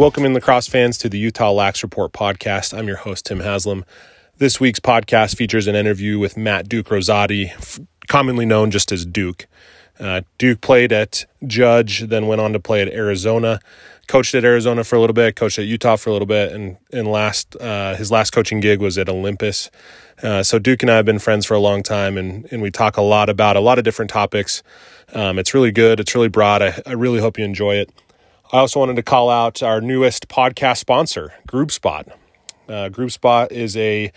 Welcome in lacrosse fans to the Utah Lax Report podcast. I'm your host, Tim Haslam. This week's podcast features an interview with Matt Duke Rosati, commonly known just as Duke. Uh, Duke played at Judge, then went on to play at Arizona, coached at Arizona for a little bit, coached at Utah for a little bit, and and last uh, his last coaching gig was at Olympus. Uh, so Duke and I have been friends for a long time, and and we talk a lot about a lot of different topics. Um, it's really good. It's really broad. I, I really hope you enjoy it. I also wanted to call out our newest podcast sponsor, GroupSpot. Uh, GroupSpot is a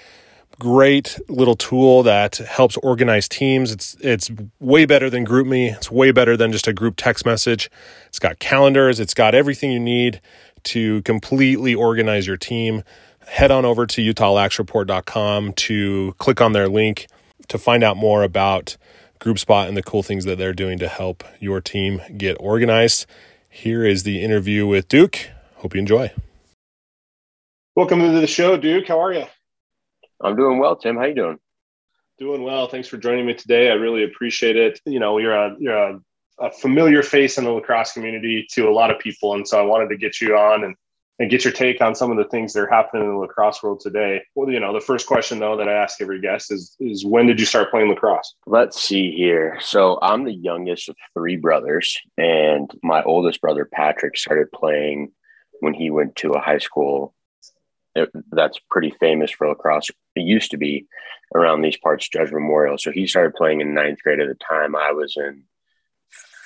great little tool that helps organize teams. It's it's way better than GroupMe. It's way better than just a group text message. It's got calendars. It's got everything you need to completely organize your team. Head on over to UtahLaxReport.com to click on their link to find out more about GroupSpot and the cool things that they're doing to help your team get organized. Here is the interview with Duke. Hope you enjoy. Welcome to the show, Duke. How are you? I'm doing well, Tim. How you doing? Doing well. Thanks for joining me today. I really appreciate it. You know, you're a you're a, a familiar face in the lacrosse community to a lot of people, and so I wanted to get you on and and get your take on some of the things that are happening in the lacrosse world today. Well, you know, the first question though that I ask every guest is is when did you start playing lacrosse? Let's see here. So I'm the youngest of three brothers, and my oldest brother Patrick started playing when he went to a high school it, that's pretty famous for lacrosse. It used to be around these parts, Judge Memorial. So he started playing in ninth grade at the time I was in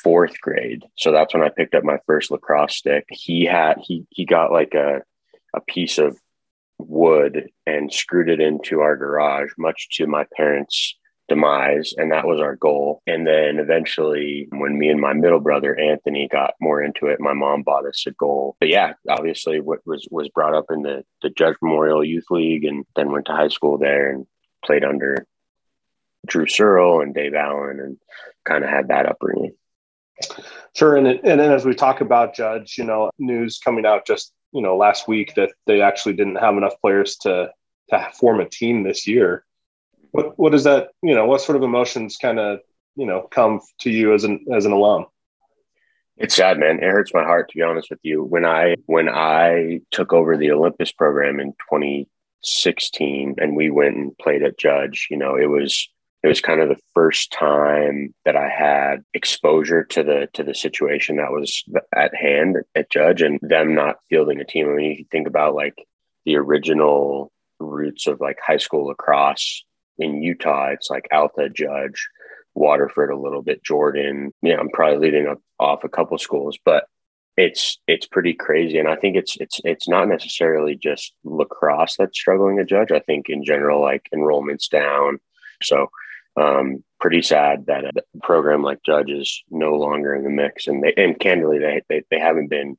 fourth grade. So that's when I picked up my first lacrosse stick. He had he he got like a a piece of wood and screwed it into our garage, much to my parents' demise, and that was our goal. And then eventually, when me and my middle brother Anthony got more into it, my mom bought us a goal. But yeah, obviously, what was was brought up in the the Judge Memorial Youth League, and then went to high school there and played under Drew Searle and Dave Allen, and kind of had that upbringing. Sure, and and then as we talk about Judge, you know, news coming out just you know last week that they actually didn't have enough players to to form a team this year. What what does that you know? What sort of emotions kind of you know come to you as an as an alum? It's sad, man. It hurts my heart to be honest with you. When I when I took over the Olympus program in 2016, and we went and played at Judge, you know, it was it was kind of the first time that I had exposure to the to the situation that was at hand at Judge and them not fielding a team. I mean, you think about like the original roots of like high school lacrosse in Utah. It's like Alta, Judge, Waterford, a little bit, Jordan. Yeah, I'm probably leading up off a couple schools, but it's it's pretty crazy and i think it's it's it's not necessarily just lacrosse that's struggling at judge i think in general like enrollments down so um, pretty sad that a program like Judge is no longer in the mix, and they and candidly they, they they haven't been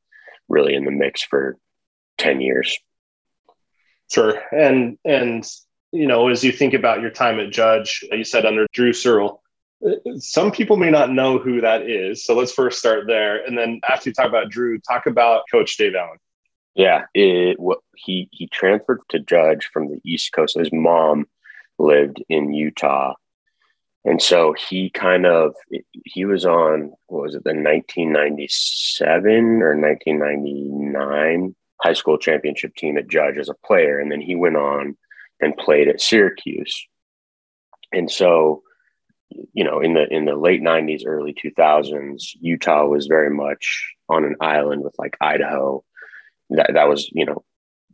really in the mix for ten years. Sure, and and you know as you think about your time at Judge, you said under Drew Searle. Some people may not know who that is, so let's first start there, and then after you talk about Drew, talk about Coach Dave Allen. Yeah, it, what, he he transferred to Judge from the East Coast. His mom lived in Utah and so he kind of he was on what was it the 1997 or 1999 high school championship team at Judge as a player, and then he went on and played at Syracuse. And so, you know, in the in the late 90s, early 2000s, Utah was very much on an island with like Idaho. That that was you know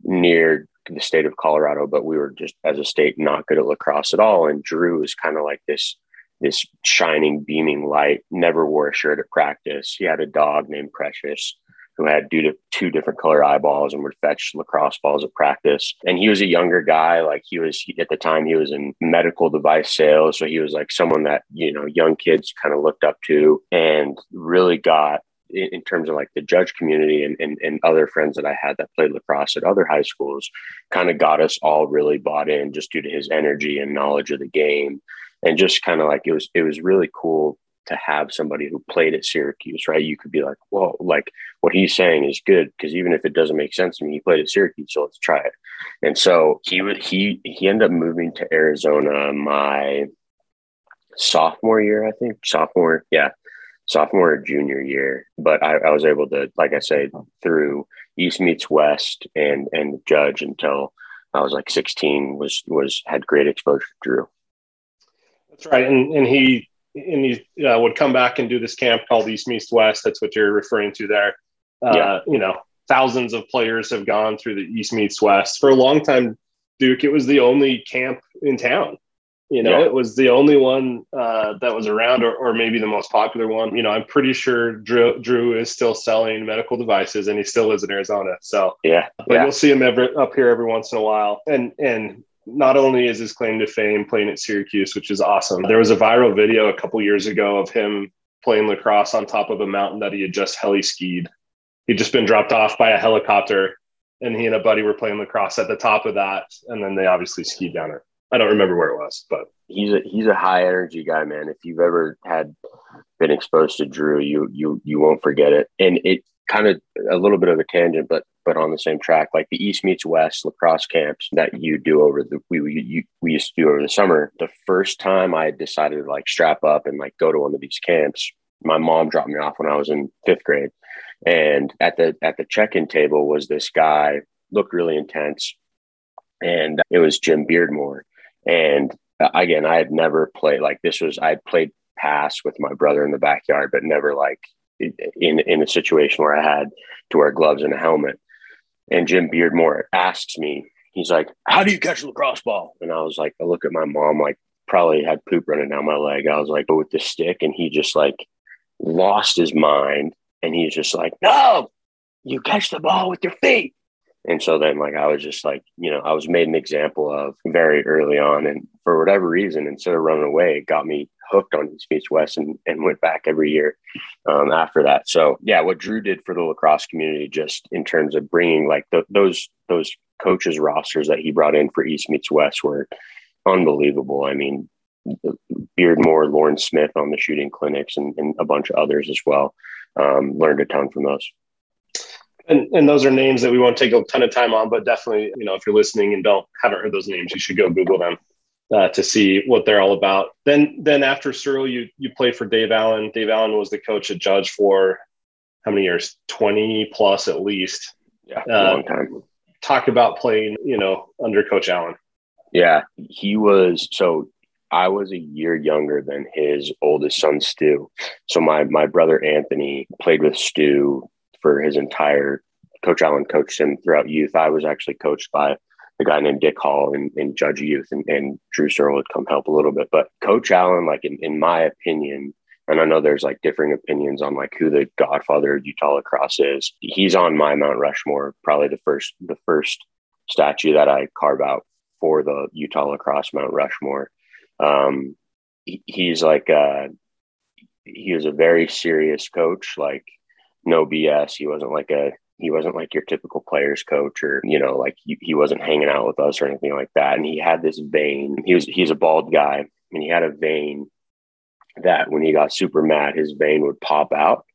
near the state of Colorado, but we were just as a state not good at lacrosse at all. And Drew is kind of like this this shining, beaming light, never wore a shirt at practice. He had a dog named Precious who had due to two different color eyeballs and would fetch lacrosse balls at practice. And he was a younger guy. Like he was at the time, he was in medical device sales. So he was like someone that, you know, young kids kind of looked up to and really got in, terms of like the judge community and, and, and other friends that I had that played lacrosse at other high schools kind of got us all really bought in just due to his energy and knowledge of the game and just kind of like it was it was really cool to have somebody who played at Syracuse, right? You could be like, well, like what he's saying is good because even if it doesn't make sense to me, he played at Syracuse, so let's try it. And so he would he he ended up moving to Arizona my sophomore year, I think sophomore, yeah, sophomore or junior year. But I, I was able to, like I say, through East meets West and and Judge until I was like 16 was was had great exposure to Drew. That's right, and and he and he uh, would come back and do this camp called East meets West. That's what you're referring to there. Uh, yeah. You know, thousands of players have gone through the East meets West for a long time. Duke, it was the only camp in town. You know, yeah. it was the only one uh, that was around, or, or maybe the most popular one. You know, I'm pretty sure Drew, Drew is still selling medical devices, and he still lives in Arizona. So yeah, but yeah. you'll see him every, up here every once in a while. And and not only is his claim to fame playing at Syracuse, which is awesome. There was a viral video a couple years ago of him playing lacrosse on top of a mountain that he had just heli skied. He'd just been dropped off by a helicopter, and he and a buddy were playing lacrosse at the top of that, and then they obviously skied down it. I don't remember where it was, but he's a he's a high energy guy, man. If you've ever had been exposed to Drew, you you you won't forget it. And it kind of a little bit of a tangent, but but on the same track, like the East meets West lacrosse camps that you do over the we we, we used to do over the summer. The first time I decided to like strap up and like go to one of these camps, my mom dropped me off when I was in fifth grade, and at the at the check in table was this guy looked really intense, and it was Jim Beardmore and uh, again, I had never played like this was I played pass with my brother in the backyard, but never like in in a situation where I had to wear gloves and a helmet. And Jim Beardmore asks me, he's like, "How do you catch a lacrosse ball?" And I was like, I look at my mom, like probably had poop running down my leg. I was like, "But with the stick," and he just like lost his mind, and he's just like, "No, you catch the ball with your feet." And so then, like, I was just like, you know, I was made an example of very early on. And for whatever reason, instead of running away, it got me hooked on East meets West and, and went back every year um, after that. So, yeah, what Drew did for the lacrosse community, just in terms of bringing like the, those, those coaches rosters that he brought in for East meets West were unbelievable. I mean, Beardmore, Lauren Smith on the shooting clinics, and, and a bunch of others as well. Um, learned a ton from those. And, and those are names that we won't take a ton of time on, but definitely, you know, if you're listening and don't haven't heard those names, you should go Google them uh, to see what they're all about. Then, then after Searle, you you played for Dave Allen. Dave Allen was the coach at Judge for how many years? Twenty plus at least. Yeah, uh, long time. Talk about playing, you know, under Coach Allen. Yeah, he was so. I was a year younger than his oldest son, Stu. So my my brother Anthony played with Stu for his entire Coach Allen coached him throughout youth. I was actually coached by a guy named Dick Hall in, in Judge Youth, and, and Drew Searle would come help a little bit. But Coach Allen, like in, in my opinion, and I know there's like differing opinions on like who the godfather of Utah lacrosse is. He's on my Mount Rushmore, probably the first the first statue that I carve out for the Utah lacrosse Mount Rushmore. Um, he, he's like uh, he was a very serious coach. Like no BS. He wasn't like a he wasn't like your typical players coach or you know like he, he wasn't hanging out with us or anything like that. And he had this vein. He was he's a bald guy. And he had a vein that when he got super mad his vein would pop out.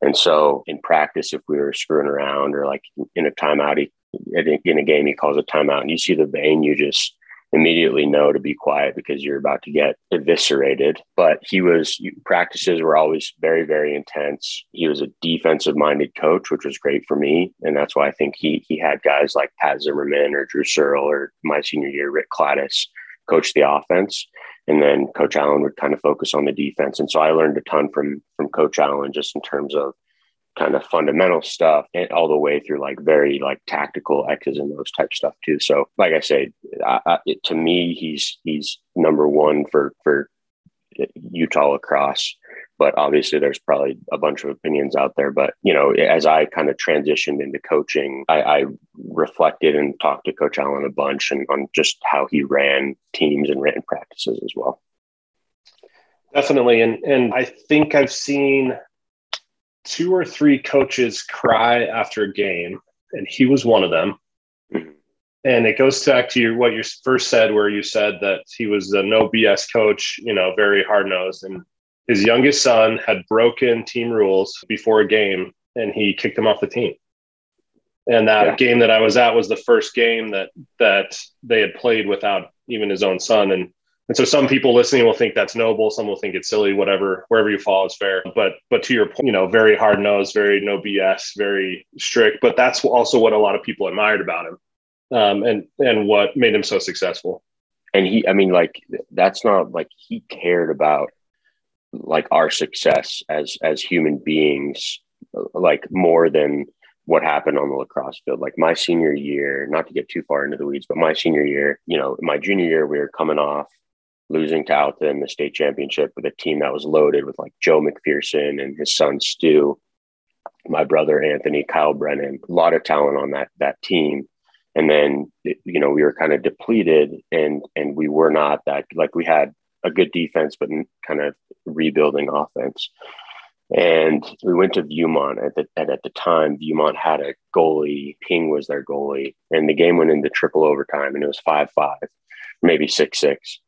And so in practice if we were screwing around or like in a timeout he in a game he calls a timeout and you see the vein you just immediately know to be quiet because you're about to get eviscerated. But he was practices were always very, very intense. He was a defensive minded coach, which was great for me. And that's why I think he he had guys like Pat Zimmerman or Drew Searle or my senior year, Rick Cladis coach the offense. And then Coach Allen would kind of focus on the defense. And so I learned a ton from from Coach Allen just in terms of kind of fundamental stuff and all the way through like very like tactical X's and those type stuff too. So like I say, I, I, it, to me, he's, he's number one for, for Utah lacrosse, but obviously there's probably a bunch of opinions out there. But, you know, as I kind of transitioned into coaching, I, I reflected and talked to Coach Allen a bunch and on just how he ran teams and ran practices as well. Definitely. And, and I think I've seen two or three coaches cry after a game, and he was one of them. Mm-hmm. And it goes back to your, what you first said, where you said that he was a no BS coach, you know, very hard nosed. And his youngest son had broken team rules before a game, and he kicked him off the team. And that yeah. game that I was at was the first game that that they had played without even his own son. And And so some people listening will think that's noble, some will think it's silly, whatever, wherever you fall is fair. But but to your point, you know, very hard nosed, very no BS, very strict. But that's also what a lot of people admired about him. Um, and and what made him so successful. And he, I mean, like that's not like he cared about like our success as as human beings, like more than what happened on the lacrosse field. Like my senior year, not to get too far into the weeds, but my senior year, you know, my junior year, we were coming off losing to Alta in the state championship with a team that was loaded with like Joe McPherson and his son Stu, my brother Anthony, Kyle Brennan, a lot of talent on that that team. And then you know we were kind of depleted, and and we were not that like we had a good defense, but kind of rebuilding offense. And we went to Viewmont at the, at, at the time. Viewmont had a goalie. Ping was their goalie, and the game went into triple overtime, and it was five five, maybe six six,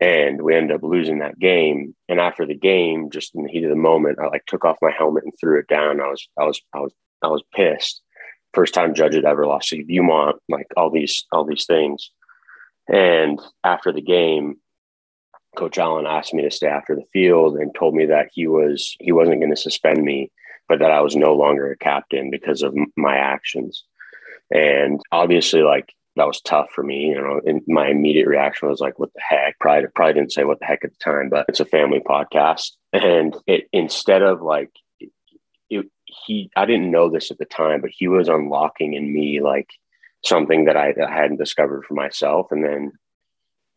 and we ended up losing that game. And after the game, just in the heat of the moment, I like took off my helmet and threw it down. I was I was I was I was pissed. First time Judge had ever lost to Viewmont, like all these all these things. And after the game, Coach Allen asked me to stay after the field and told me that he was he wasn't going to suspend me, but that I was no longer a captain because of my actions. And obviously, like that was tough for me. You know, and my immediate reaction was like, "What the heck?" Probably probably didn't say what the heck at the time, but it's a family podcast, and it instead of like it, he, I didn't know this at the time, but he was unlocking in me like something that I, I hadn't discovered for myself, and then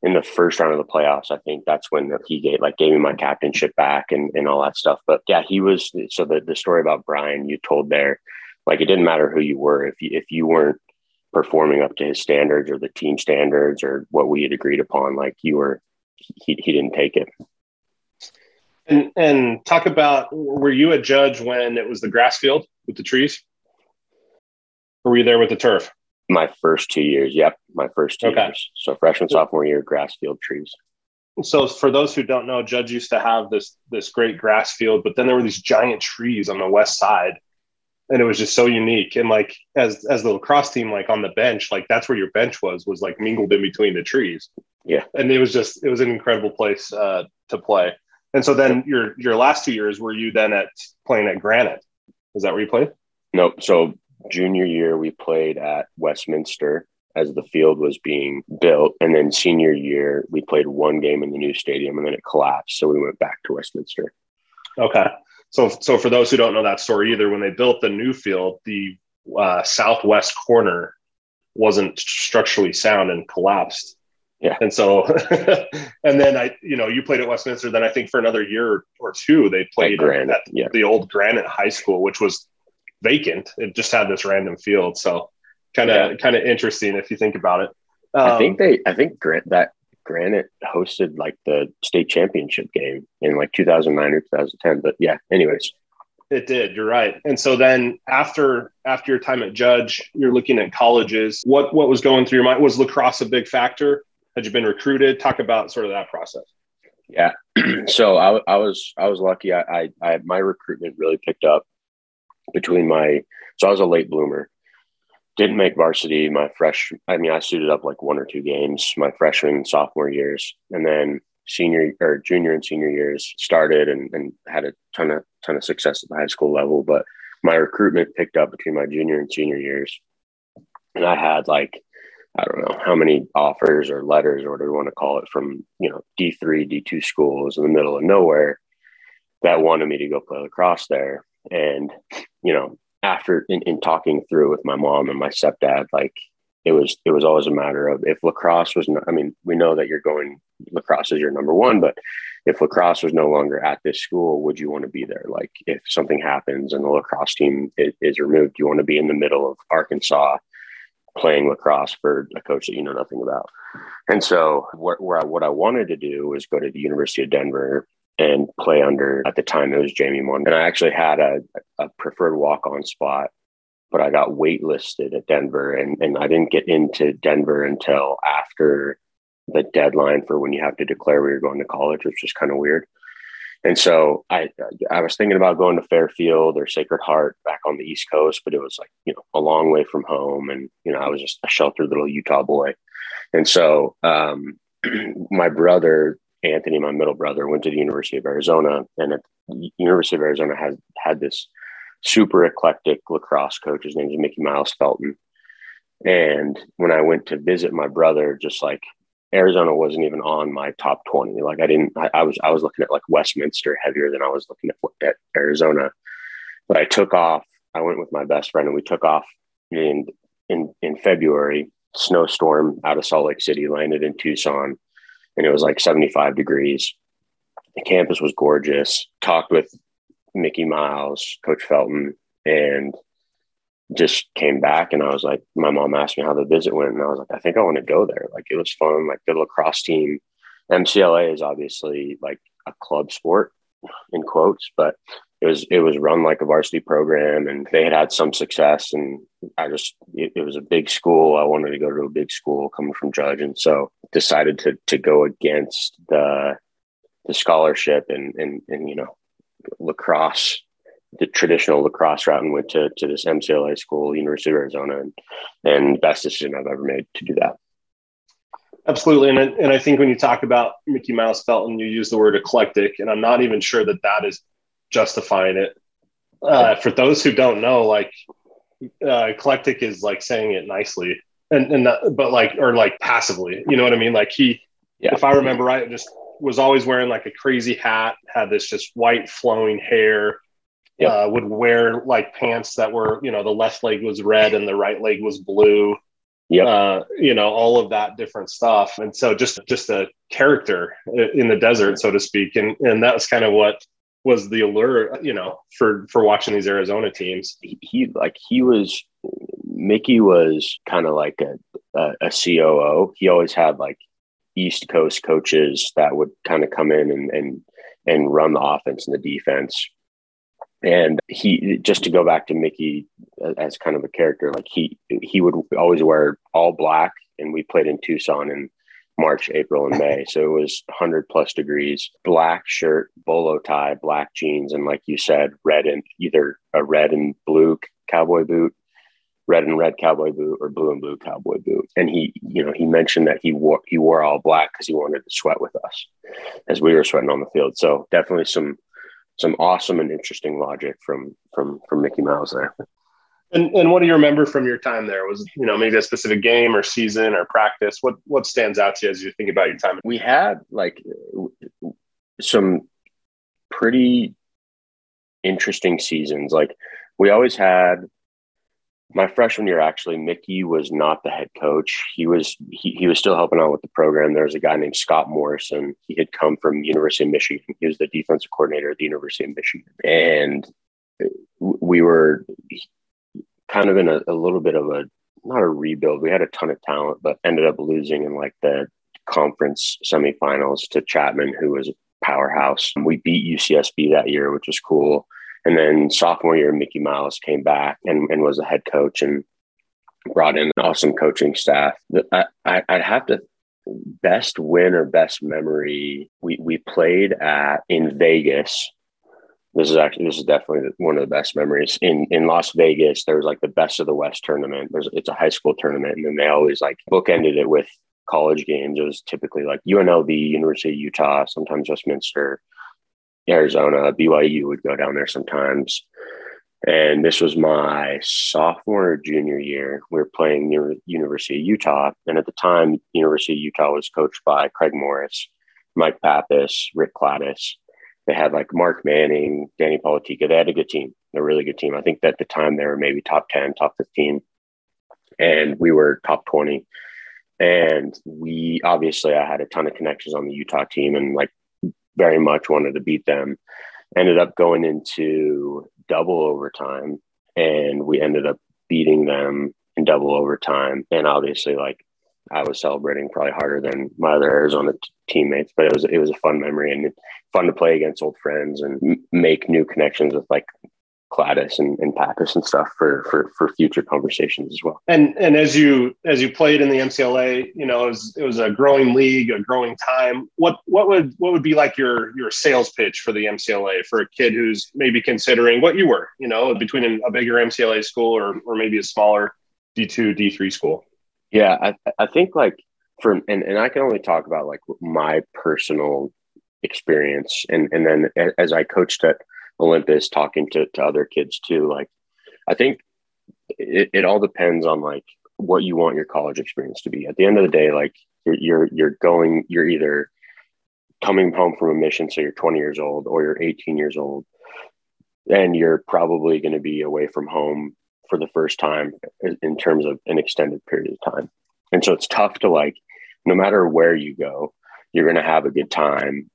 in the first round of the playoffs, I think that's when he gave like gave me my captainship back and, and all that stuff. But yeah, he was so the, the story about Brian you told there, like it didn't matter who you were if you if you weren't performing up to his standards or the team standards or what we had agreed upon, like you were he he didn't take it. And and talk about were you a judge when it was the grass field with the trees? Or were you there with the turf? My first two years. Yep. My first two okay. years. So freshman, sophomore year, grass field trees. So for those who don't know, Judge used to have this this great grass field, but then there were these giant trees on the west side. And it was just so unique. And like as as the lacrosse team, like on the bench, like that's where your bench was, was like mingled in between the trees. Yeah. And it was just it was an incredible place uh, to play. And so then your your last two years were you then at playing at Granite? Is that where you played? Nope. So junior year we played at Westminster as the field was being built and then senior year we played one game in the new stadium and then it collapsed so we went back to Westminster. Okay. So so for those who don't know that story either when they built the new field the uh, southwest corner wasn't structurally sound and collapsed. Yeah. And so, and then I, you know, you played at Westminster. Then I think for another year or two, they played at, at yeah. the old Granite High School, which was vacant. It just had this random field. So kind of yeah. kind of interesting if you think about it. Um, I think they I think Grant that Granite hosted like the state championship game in like 2009 or 2010. But yeah, anyways. It did. You're right. And so then after after your time at Judge, you're looking at colleges. What what was going through your mind? Was lacrosse a big factor? Had you been recruited? Talk about sort of that process. Yeah. so I, I was I was lucky. I, I, I my recruitment really picked up between my so I was a late bloomer. Didn't make varsity my fresh. I mean, I suited up like one or two games my freshman and sophomore years, and then senior or junior and senior years started and, and had a ton of ton of success at the high school level. But my recruitment picked up between my junior and senior years, and I had like I don't know how many offers or letters or whatever you want to call it from you know D three D two schools in the middle of nowhere that wanted me to go play lacrosse there. And, you know, after in, in talking through with my mom and my stepdad, like it was it was always a matter of if lacrosse was not, I mean, we know that you're going lacrosse is your number one, but if lacrosse was no longer at this school, would you want to be there? Like if something happens and the lacrosse team is, is removed, you want to be in the middle of Arkansas playing lacrosse for a coach that you know nothing about. And so where I, what I wanted to do was go to the University of Denver and play under at the time it was Jamie Moore. And I actually had a, a preferred walk on spot, but I got waitlisted at Denver and, and I didn't get into Denver until after the deadline for when you have to declare where you're going to college, which is kind of weird. And so I I was thinking about going to Fairfield or Sacred Heart back on the East Coast, but it was like, you know, a long way from home. And, you know, I was just a sheltered little Utah boy. And so um, my brother Anthony, my middle brother, went to the University of Arizona, and at the University of Arizona has had this super eclectic lacrosse coach. His name is Mickey Miles Felton. And when I went to visit my brother, just like Arizona wasn't even on my top 20. Like I didn't, I, I was, I was looking at like Westminster heavier than I was looking at, at Arizona. But I took off, I went with my best friend and we took off in, in, in February, snowstorm out of Salt Lake City, landed in Tucson and it was like 75 degrees. The campus was gorgeous. Talked with Mickey Miles, Coach Felton, and just came back. And I was like, my mom asked me how the visit went, and I was like, I think I want to go there. Like it was fun. Like the lacrosse team, MCLA is obviously like a club sport in quotes, but it was it was run like a varsity program and they had had some success. And i just it, it, was a big school. I wanted to go to a big school coming from judge. And so decided to to go against the the scholarship and and and you know lacrosse the traditional lacrosse route and went to to this mcla school university of arizona. And and best decision i've ever made to do that. Absolutely, and and I think when you talk about Mickey Mouse Felton, you use the word eclectic, and I'm not even sure that that is justifying it. Uh, for those who don't know, like uh, eclectic is like saying it nicely, and and not, but like or like passively. You know what I mean? Like he, yeah. if I remember right, just was always wearing like a crazy hat, had this just white flowing hair. Yep. Uh, would wear like pants that were, you know, the left leg was red and the right leg was blue. Yeah, uh, you know, all of that different stuff. And so just just a character in the desert, so to speak. And and that was kind of what was the allure, you know, for for watching these Arizona teams. He, he like he was Mickey was kind of like a, a, a COO. He always had like East Coast coaches that would kind of come in and and and run the offense and the defense. And he just to go back to Mickey uh, as kind of a character, like he he would always wear all black, and we played in Tucson, and March, April, and May. So it was 100 plus degrees. Black shirt, bolo tie, black jeans, and like you said, red and either a red and blue cowboy boot, red and red cowboy boot, or blue and blue cowboy boot. And he, you know, he mentioned that he wore he wore all black because he wanted to sweat with us as we were sweating on the field. So definitely some some awesome and interesting logic from from from Mickey Mouse there. And and what do you remember from your time there? Was you know maybe a specific game or season or practice? What what stands out to you as you think about your time? We had like some pretty interesting seasons. Like we always had my freshman year actually mickey was not the head coach he was he, he was still helping out with the program there was a guy named scott morrison he had come from university of michigan he was the defensive coordinator at the university of michigan and we were kind of in a, a little bit of a not a rebuild. We had a ton of talent, but ended up losing in like the conference semifinals to Chapman, who was a powerhouse. We beat UCSB that year, which was cool. And then sophomore year, Mickey Miles came back and, and was a head coach and brought in an awesome coaching staff. I, I, I'd have to best win or best memory. We we played at in Vegas this is actually this is definitely one of the best memories in in Las Vegas. There was like the best of the West tournament. There's it's a high school tournament, and then they always like bookended it with college games. It was typically like UNLV, University of Utah, sometimes Westminster, Arizona, BYU would go down there sometimes. And this was my sophomore or junior year. We were playing near University of Utah, and at the time, University of Utah was coached by Craig Morris, Mike Pappas, Rick Cladis they had like Mark Manning, Danny Politica. They had a good team, a really good team. I think at the time they were maybe top 10, top 15. And we were top 20. And we obviously, I had a ton of connections on the Utah team and like very much wanted to beat them. Ended up going into double overtime and we ended up beating them in double overtime. And obviously, like I was celebrating probably harder than my other Arizona t- teammates, but it was it was a fun memory and fun to play against old friends and m- make new connections with like Cladis and, and Pappas and stuff for, for for future conversations as well. And and as you as you played in the MCLA, you know, it was it was a growing league, a growing time. What what would what would be like your your sales pitch for the MCLA for a kid who's maybe considering what you were, you know, between a bigger MCLA school or or maybe a smaller D two D three school? Yeah, I, I think like for and, and I can only talk about like my personal experience and and then as I coached at Olympus talking to, to other kids too like I think it, it all depends on like what you want your college experience to be. At the end of the day like you're you're, you're going you're either coming home from a mission so you're 20 years old or you're 18 years old and you're probably going to be away from home for the first time in terms of an extended period of time. And so it's tough to like no matter where you go you're going to have a good time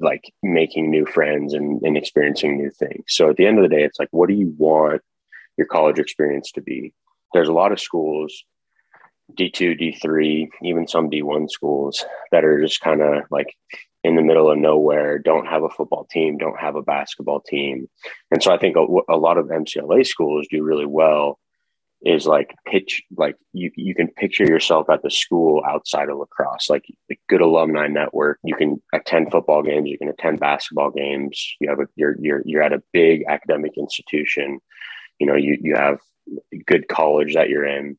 like making new friends and, and experiencing new things. So at the end of the day it's like what do you want your college experience to be? There's a lot of schools D2, D3, even some D1 schools that are just kind of like in the middle of nowhere, don't have a football team, don't have a basketball team. And so I think a, a lot of MCLA schools do really well is like pitch, like you, you can picture yourself at the school outside of lacrosse, like a good alumni network. You can attend football games, you can attend basketball games. You have a, you're, you're, you're at a big academic institution. You know, you, you have good college that you're in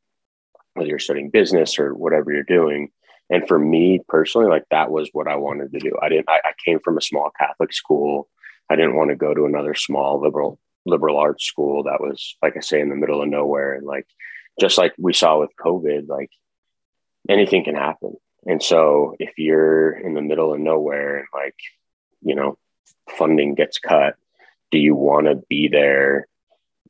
whether you're studying business or whatever you're doing. And for me personally, like that was what I wanted to do. I didn't, I, I came from a small Catholic school. I didn't want to go to another small liberal, liberal arts school that was, like I say, in the middle of nowhere. And like, just like we saw with COVID, like anything can happen. And so if you're in the middle of nowhere and like, you know, funding gets cut, do you want to be there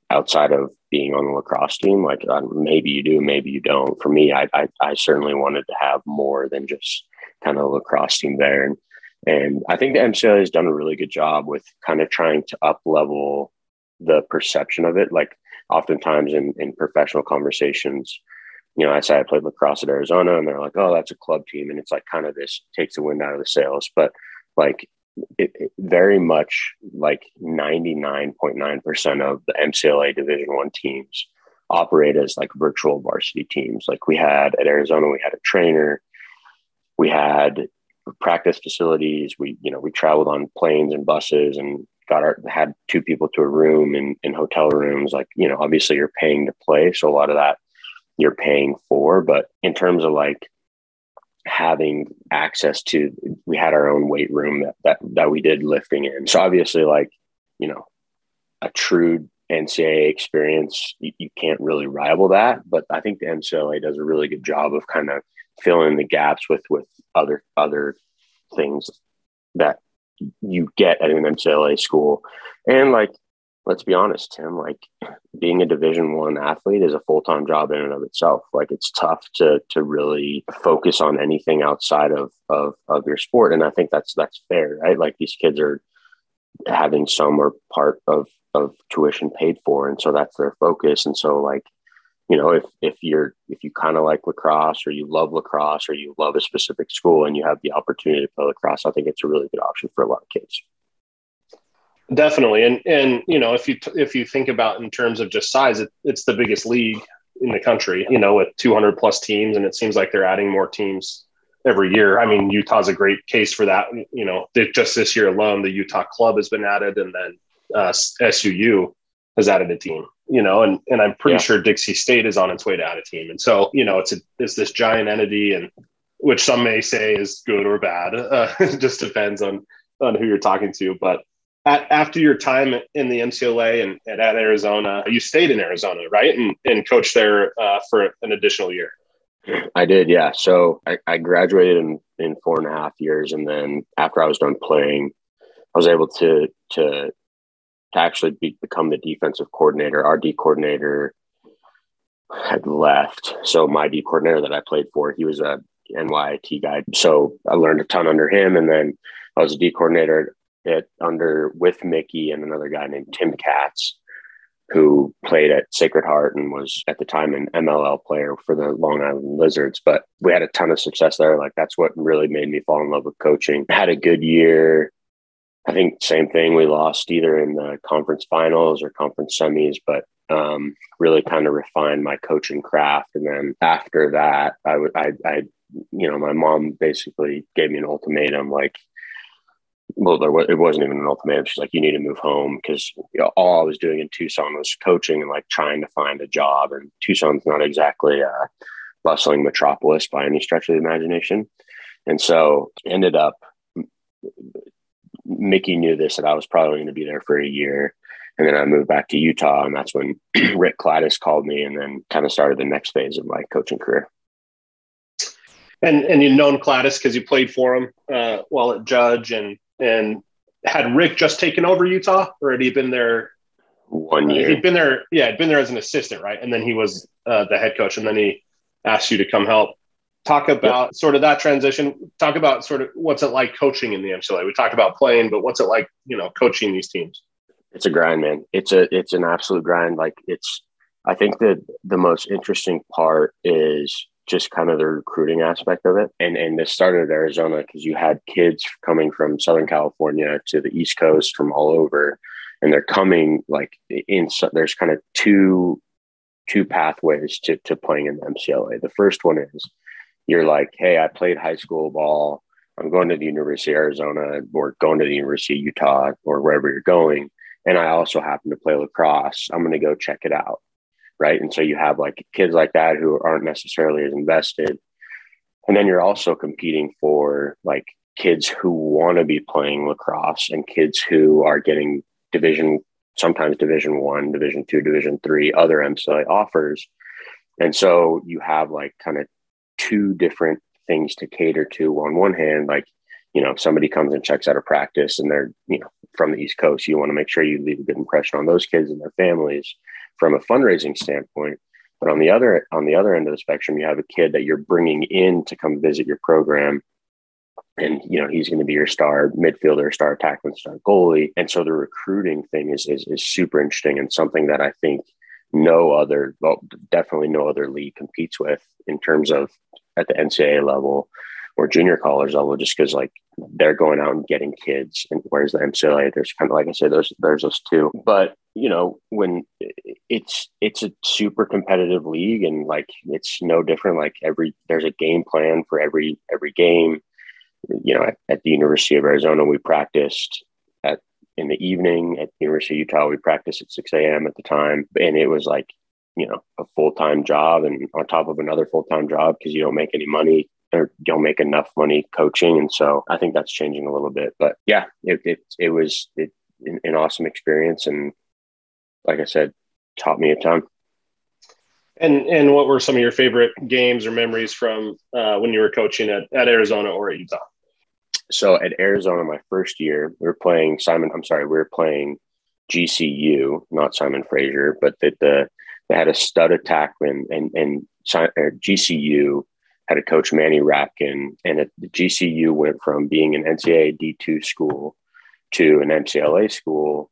outside of being on the lacrosse team like uh, maybe you do maybe you don't. For me I, I, I certainly wanted to have more than just kind of lacrosse team there. And and i think the mcla has done a really good job with kind of trying to up level the perception of it. Like oftentimes in in professional conversations you know i say i played lacrosse at arizona and they're like oh that's a club team and it's like kind of this takes the wind out of the sails. But like it, it very much like 99.9% of the MCLA Division One teams operate as like virtual varsity teams. Like we had at Arizona, we had a trainer, we had practice facilities. We, you know, we traveled on planes and buses and got our had two people to a room in, in hotel rooms. Like, you know, obviously you're paying to play. So a lot of that you're paying for. But in terms of like having access to we had our own weight room that, that that we did lifting in. So obviously like you know a true ncaa experience you, you can't really rival that. But i think the ncaa does a really good job of kind of filling the gaps with with other other things that you get at an ncaa school. And like let's be honest, Tim, like being a division one athlete is a full-time job in and of itself. Like it's tough to to really focus on anything outside of of of your sport. And I think that's that's fair, right? Like these kids are having some or part of of tuition paid for. And so that's their focus. And so like, you know, if if you're if you kind of like lacrosse or you love lacrosse or you love a specific school and you have the opportunity to play lacrosse, I think it's a really good option for a lot of kids. Definitely, and and you know if you if you think about in terms of just size, it, it's the biggest league in the country. You know, with 200 plus teams, and it seems like they're adding more teams every year. I mean, Utah's a great case for that. You know, just this year alone, the Utah Club has been added, and then uh, SUU has added a team. You know, and and I'm pretty yeah. sure Dixie State is on its way to add a team. And so, you know, it's a it's this giant entity, and which some may say is good or bad. Uh, it just depends on on who you're talking to, but at, after your time in the MCLA and, and, at Arizona, you stayed in Arizona, right? And, and coached there uh, for an additional year. I did, yeah. So I, I, graduated in, in four and a half years, and then after I was done playing, I was able to to to actually be, become the defensive coordinator. Our D coordinator had left, so my D coordinator that I played for, he was a NYIT guy. So I learned a ton under him, and then I was a D coordinator it under with Mickey and another guy named Tim Katz, who played at Sacred Heart and was at the time an MLL player for the Long Island Lizards. But we had a ton of success there. Like that's what really made me fall in love with coaching. Had a good year. I think same thing. We lost either in the conference finals or conference semis, but um, really kind of refined my coaching craft. And then after that, I would, I, I, you know, my mom basically gave me an ultimatum, like, well, there was, it wasn't even an ultimatum. She's like, you need to move home because you know, all I was doing in Tucson was coaching and like trying to find a job. And Tucson's not exactly a bustling metropolis by any stretch of the imagination. And so ended up Mickey knew this that I was probably going to be there for a year. And then I moved back to Utah, and that's when Rick Cladis called me, and then kind of started the next phase of my coaching career. And and you've known Cladis because you played for him uh, while at Judge, and and had Rick just taken over Utah, or had he been there one year? Uh, he'd been there, yeah, he'd been there as an assistant, right? And then he was uh, the head coach, and then he asked you to come help. Talk about yep. sort of that transition. Talk about sort of what's it like coaching in the MCLA. We talked about playing, but what's it like, you know, coaching these teams? It's a grind, man. It's a it's an absolute grind. Like it's I think that the most interesting part is just kind of the recruiting aspect of it. And and this started at Arizona because you had kids coming from Southern California to the East Coast from all over, and they're coming like in. There's kind of two two pathways to to playing in the MCLA. The first one is you're like, hey, I played high school ball. I'm going to the University of Arizona or going to the University of Utah or wherever you're going. And I also happen to play lacrosse. I'm going to go check it out right? And so you have like kids like that who aren't necessarily as invested. And then you're also competing for like kids who want to be playing lacrosse and kids who are getting division sometimes division one division two division three other mcla offers and so you have like kind of two different things to cater to on one hand like you know somebody comes and checks out a practice and they're you know from the east coast you want to make sure you leave a good impression on those kids and their families from a fundraising standpoint. But on the other on the other end of the spectrum, you have a kid that you're bringing in to come visit your program, and you know he's going to be your star midfielder, star attackman, star goalie. And so the recruiting thing is is, is super interesting and something that I think no other, well, definitely no other league competes with in terms of at the NCAA level or junior college level, just because like they're going out and getting kids. And whereas the MCLA, there's kind of like I said, there's there's us too But you know, when it's it's a super competitive league, and like it's no different. Like every there's a game plan for every every game. You know, at, at the University of Arizona, we practiced at in the evening. At the University of Utah, we practiced at six a.m. at the time, and it was like you know a full time job, and on top of another full time job because you don't make any money or don't make enough money coaching. And so I think that's changing a little bit. But yeah, it it, it was it, an, awesome experience, and like I said, taught me a ton. And and what were some of your favorite games or memories from uh, when you were coaching at, at Arizona or at Utah? So at Arizona, my first year, we were playing Simon. I'm sorry, we were playing GCU, not Simon Fraser, but that the they had a stud attackman and and GCU had a coach Manny Rapkin, and at the GCU went from being an NCAA D2 school to an MCLA school,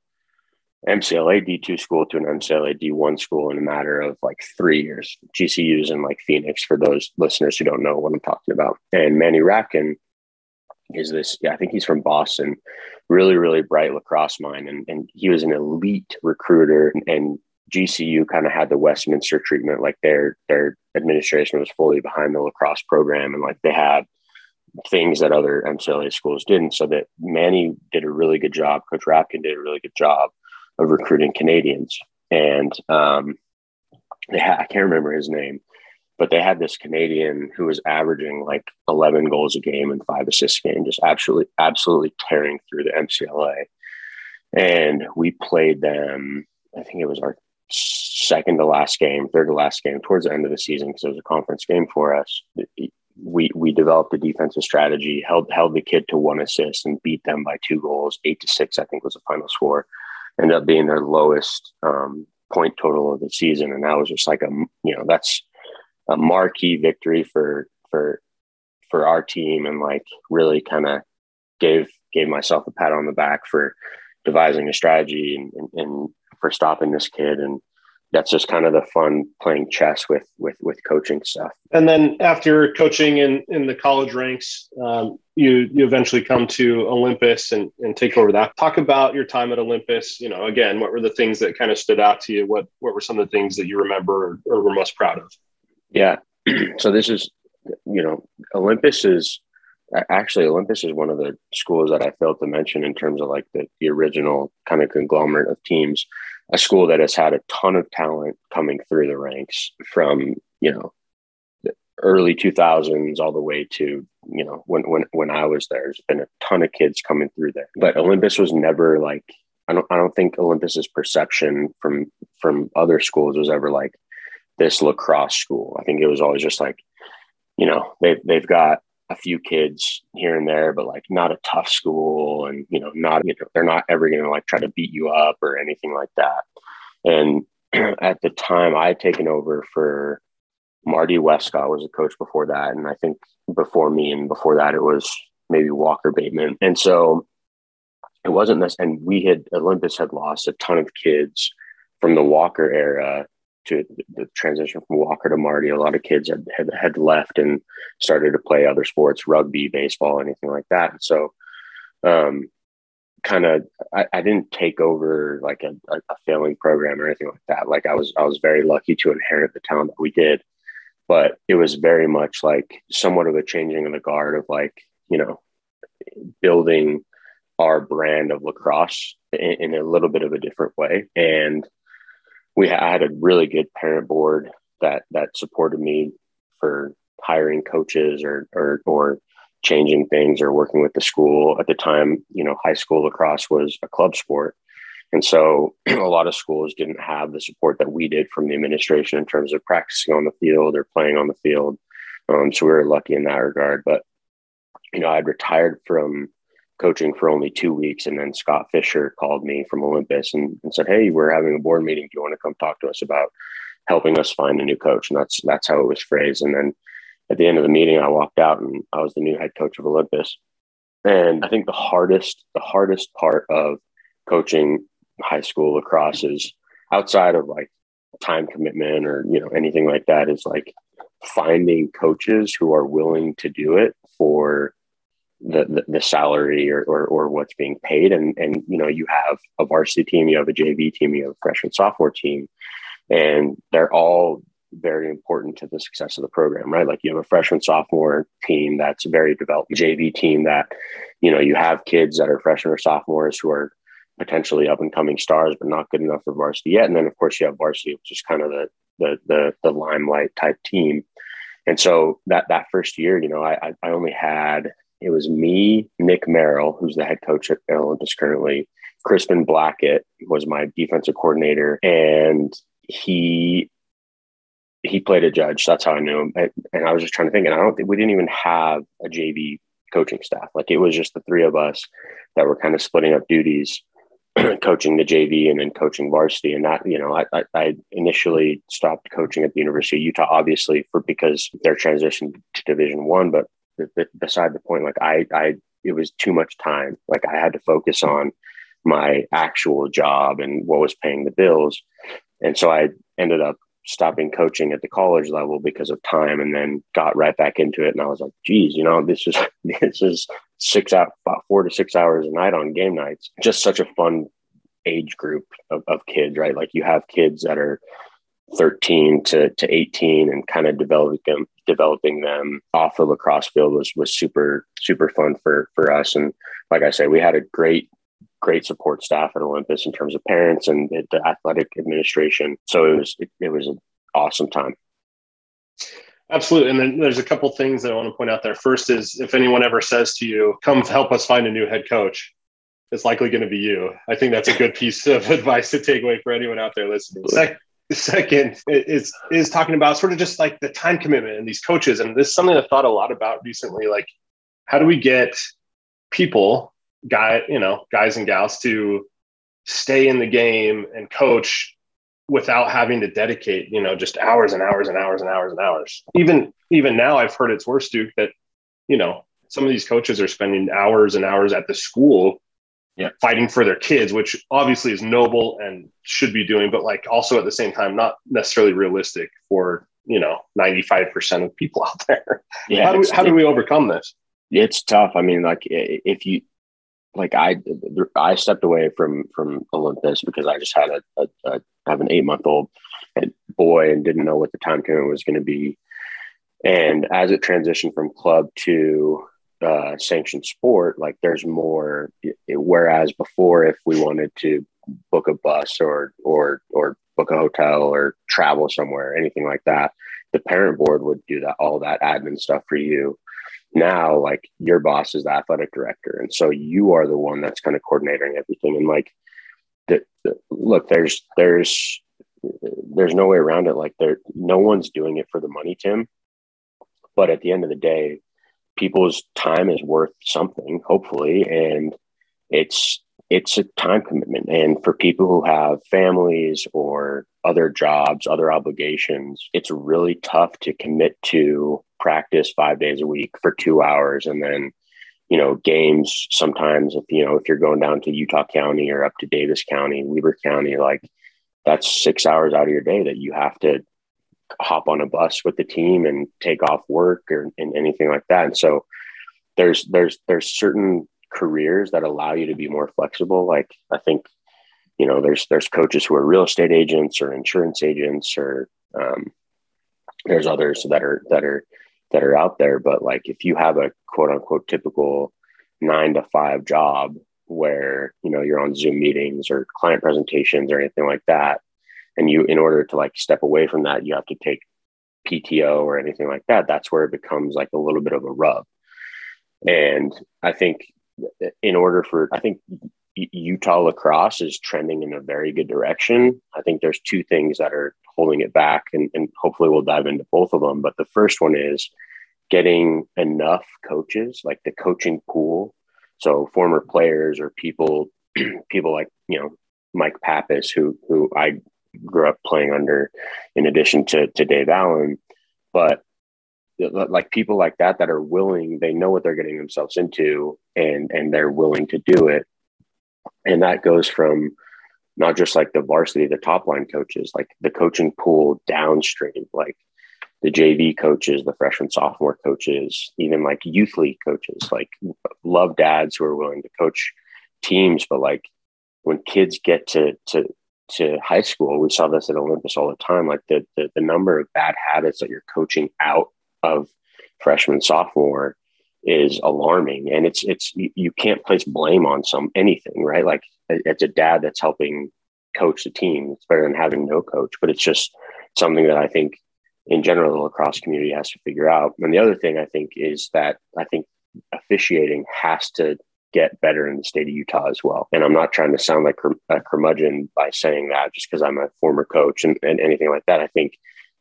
MCLA D2 school to an MCLA D1 school in a matter of like three years. GCU's in like Phoenix for those listeners who don't know what I'm talking about. And Manny Rapkin is this, yeah, I think he's from Boston, really, really bright lacrosse mind. And, and he was an elite recruiter and GCU kind of had the Westminster treatment, like their their administration was fully behind the lacrosse program, and like they had things that other MCLA schools didn't. So that Manny did a really good job. Coach Rapkin did a really good job of recruiting Canadians, and um, they had, I can't remember his name, but they had this Canadian who was averaging like 11 goals a game and five assists a game, just absolutely absolutely tearing through the MCLA. And we played them. I think it was our second to last game, third to last game, towards the end of the season because it was a conference game for us. We we developed a defensive strategy, held held the kid to one assist, and beat them by two goals, eight to six. I think was the final score. Ended up being their lowest um, point total of the season, and that was just like a you know that's a marquee victory for for for our team, and like really kind of gave gave myself a pat on the back for devising a strategy and, and, and for stopping this kid. And that's just kind of the fun playing chess with with with coaching stuff. And then after coaching in in the college ranks um, you you eventually come to olympus and and take over that. Talk about your time at olympus. You know again what were the things that kind of stood out to you? What what were some of the things that you remember or, or were most proud of? Yeah. So this is you know olympus is actually olympus is one of the schools that i failed to mention in terms of like the, the original kind of conglomerate of teams a school that has had a ton of talent coming through the ranks from you know early 2000s all the way to you know when when when I was there. There's been a ton of kids coming through there, but Olympus was never like I don't I don't think Olympus's perception from from other schools was ever like this lacrosse school. I think it was always just like you know they they've got a few kids here and there, but like not a tough school, and you know not you know, they're not ever going to like try to beat you up or anything like that. And at the time, I had taken over for Marty Westcott was a coach before that, and I think before me and before that it was maybe Walker Bateman, and so it wasn't this. And we had Olympus had lost a ton of kids from the Walker era to the transition from Walker to Marty. A lot of kids had had, had left and started to play other sports, rugby, baseball, anything like that. So, um, kind of, I, I, didn't take over like a, a, a failing program or anything like that. Like I was, I was very lucky to inherit the talent that we did but it was very much like somewhat of a changing of the guard of like you know building our brand of lacrosse in, in a little bit of a different way and we I had a really good parent board that that supported me for hiring coaches or or or changing things or working with the school at the time you know high school lacrosse was a club sport and so a lot of schools didn't have the support that we did from the administration in terms of practicing on the field or playing on the field. Um, so we were lucky in that regard. But, you know, I'd retired from coaching for only two weeks. And then Scott Fisher called me from Olympus and, and said, Hey, we're having a board meeting. Do you want to come talk to us about helping us find a new coach? And that's, that's how it was phrased. And then at the end of the meeting, I walked out and I was the new head coach of Olympus. And I think the hardest, the hardest part of coaching high school lacrosse is outside of like time commitment or you know anything like that is like finding coaches who are willing to do it for the, the, salary or, or, or what's being paid and and you know you have a varsity team you have a jv team you have a freshman sophomore team and they're all very important to the success of the program right like you have a freshman sophomore team that's very developed jv team that you know you have kids that are freshmen or sophomores who are potentially up and coming stars, but not good enough for varsity yet. And then of course you have varsity, which is kind of the the the, the limelight type team. And so that that first year, you know, I I only had it was me, Nick Merrill, who's the head coach at Olympus currently. Crispin Blackett was my defensive coordinator, and he he played a judge. That's how I knew him. And I was just trying to think, and I don't think we didn't even have a JV coaching staff. Like it was just the three of us that were kind of splitting up duties. coaching the JV and then coaching varsity. And that, you know, I, I, initially stopped coaching at the University of Utah, obviously for because their transition to Division One. But beside the point, like I, I, it was too much time. Like I had to focus on my actual job and what was paying the bills. And so I ended up stopping coaching at the college level because of time and then got right back into it and i was like geez you know this is this is six out about four to six hours a night on game nights just such a fun age group of, of kids right like you have kids that are 13 to, to 18 and kind of developing them developing them off the lacrosse field was was super super fun for for us and like i said we had a great great support staff at Olympus in terms of parents and the athletic administration. So it was it, it was an awesome time. Absolutely. And then there's a couple things that I want to point out there. First is if anyone ever says to you, come help us find a new head coach, it's likely going to be you. I think that's a good piece of advice to take away for anyone out there listening. Second, second is is talking about sort of just like the time commitment and these coaches. And this is something I've thought a lot about recently. Like, how do we get people guy, you know, guys and gals to stay in the game and coach without having to dedicate, you know, just hours and hours and hours and hours and hours. Even even now I've heard it's worse, Duke, that, you know, some of these coaches are spending hours and hours at the school yeah. fighting for their kids, which obviously is noble and should be doing, but like also at the same time, not necessarily realistic for, you know, 95% of people out there. Yeah, how do we, how do we overcome this? It's tough. I mean, like if you, like I I stepped away from from Olympus because I just had a, a, a have an eight month old boy and didn't know what the time commitment was going to be. And as it transitioned from club to uh, sanctioned sport, like there's more. Whereas before, if we wanted to book a bus or or or book a hotel or travel somewhere, anything like that, the parent board would do that all that admin stuff for you now like your boss is the athletic director and so you are the one that's kind of coordinating everything and like the, the, look there's there's there's no way around it like there no one's doing it for the money tim but at the end of the day people's time is worth something hopefully and it's it's a time commitment. And for people who have families or other jobs, other obligations, it's really tough to commit to practice five days a week for two hours and then you know games sometimes if you know if you're going down to utah county or up to davis county weber county like that's six hours out of your day that you have to hop on a bus with the team and take off work or and anything like that and so there's there's there's certain careers that allow you to be more flexible. Like I think, you know, there's there's coaches who are real estate agents or insurance agents or um, there's others that are that are that are out there. But like if you have a quote unquote typical nine to five job where you know you're on Zoom meetings or client presentations or anything like that, and you in order to like step away from that, you have to take PTO or anything like that. That's where it becomes like a little bit of a rub. And I think in order for, I think Utah lacrosse is trending in a very good direction. I think there's two things that are holding it back, and, and hopefully we'll dive into both of them. But the first one is getting enough coaches, like the coaching pool. So former players or people, people like you know Mike Pappas, who who I grew up playing under, in addition to to Dave Allen, but like people like that that are willing they know what they're getting themselves into and and they're willing to do it. And that goes from not just like the varsity the top line coaches like the coaching pool downstream like the jv coaches the freshman sophomore coaches even like youth league coaches like love dads who are willing to coach teams. But like when kids get to to to high school we saw this at olympus all the time like the, the the number of bad habits that you're coaching out of freshman sophomore is alarming. And it's it's you can't place blame on some anything right? Like it's a dad that's helping coach the team. It's better than having no coach but it's just something that i think in general the lacrosse community has to figure out. And the other thing i think is that i think officiating has to get better in the state of utah as well and i'm not trying to sound like a curmudgeon by saying that just because i'm a former coach and, and anything like that i think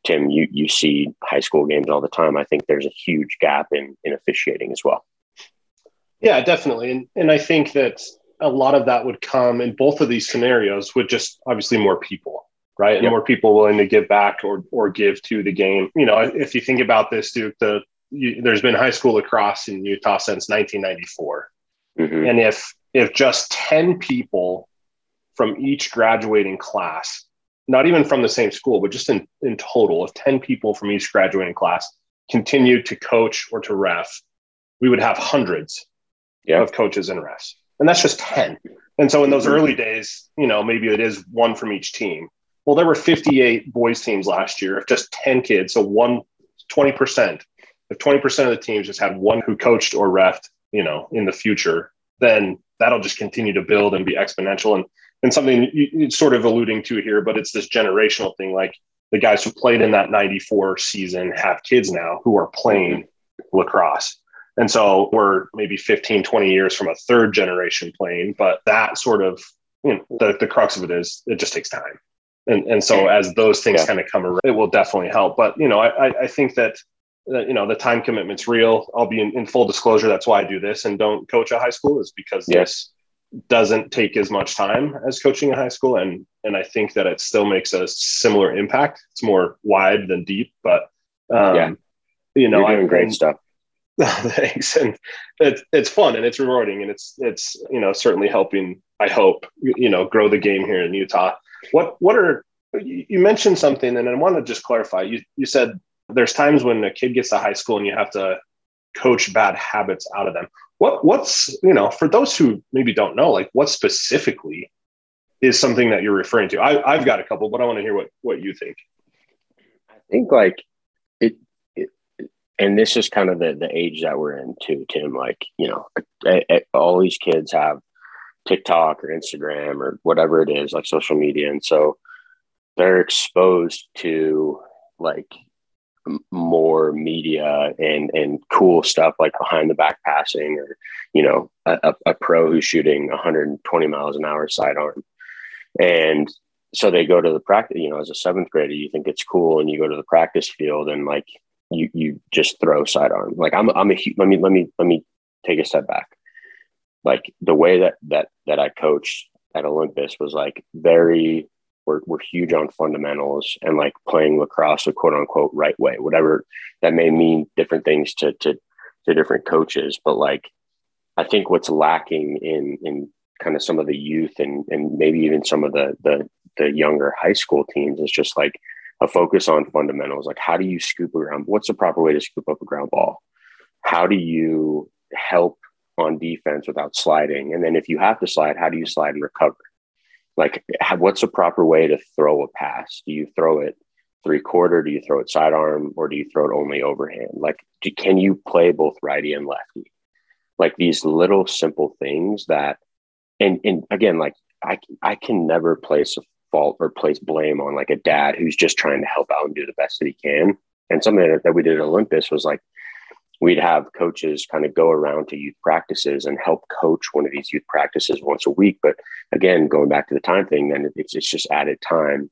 Tim, you you see high school games all the time. I think there's a huge gap in in officiating as well. Yeah, definitely, and and I think that a lot of that would come in both of these scenarios with just obviously more people, right, and yep. more people willing to give back or or give to the game. You know, if you think about this, Duke, the you, there's been high school lacrosse in Utah since 1994, mm-hmm. and if if just 10 people from each graduating class not even from the same school, but just in, in total, if 10 people from each graduating class continued to coach or to ref, we would have hundreds yeah. of coaches and refs. And that's just 10. And so in those early days, you know, maybe it is one from each team. Well, there were 58 boys teams last year. If just 10 kids, so one 20%, if 20% of the teams just had one who coached or refed, you know, in the future, then that'll just continue to build and be exponential. And and something you, sort of alluding to here, but it's this generational thing. Like the guys who played in that 94 season have kids now who are playing lacrosse. And so we're maybe 15, 20 years from a third generation playing, but that sort of, you know, the, the crux of it is it just takes time. And, and so as those things yeah. kind of come around, it will definitely help. But, you know, I, I think that, you know, the time commitment's real. I'll be in, in, full disclosure. That's why I do this and don't coach a high school is because yes. this doesn't take as much time as coaching in high school and and I think that it still makes a similar impact. It's more wide than deep, but um, yeah, you know, You're doing I, great stuff. Thanks, and it's it's fun and it's rewarding and it's it's you know certainly helping. I hope you know grow the game here in Utah. What what are you mentioned something and I want to just clarify. You you said there's times when a kid gets to high school and you have to coach bad habits out of them. What what's you know for those who maybe don't know like what specifically is something that you're referring to? I, i've got a couple but i want to hear what what you think. I think like it, it and this is kind of the the age that we're in too tim like you know all these kids have tiktok or instagram or whatever it is like social media and so they're exposed to like more media and and cool stuff like behind the back passing or you know a, a pro who's shooting 120 miles an hour sidearm. And so they go to the practice you know as a seventh grader you think it's cool and you go to the practice field and like you you just throw sidearm. Like i'm i'm a let me let me let me take a step back. Like the way that that that i coached at olympus was like very we're, we're huge on fundamentals and like playing lacrosse the quote unquote right way, whatever that may mean different things to, to, to different coaches. But like, I think what's lacking in, in kind of some of the youth and, and maybe even some of the, the, the younger high school teams is just like a focus on fundamentals. Like how do you scoop around? What's the proper way to scoop up a ground ball? How do you help on defense without sliding? And then if you have to slide, how do you slide and recover? Like what's a proper way to throw a pass? Do you throw it three quarter do you throw it sidearm? Or do you throw it only overhand? Like do, can you play both righty and lefty? Like these little simple things that and and again like i i can never place a fault or place blame on like a dad who's just trying to help out and do the best that he can. And something that we did at olympus was like we'd have coaches kind of go around to youth practices and help coach one of these youth practices once a week. But again, going back to the time thing, then it's, it's just added time.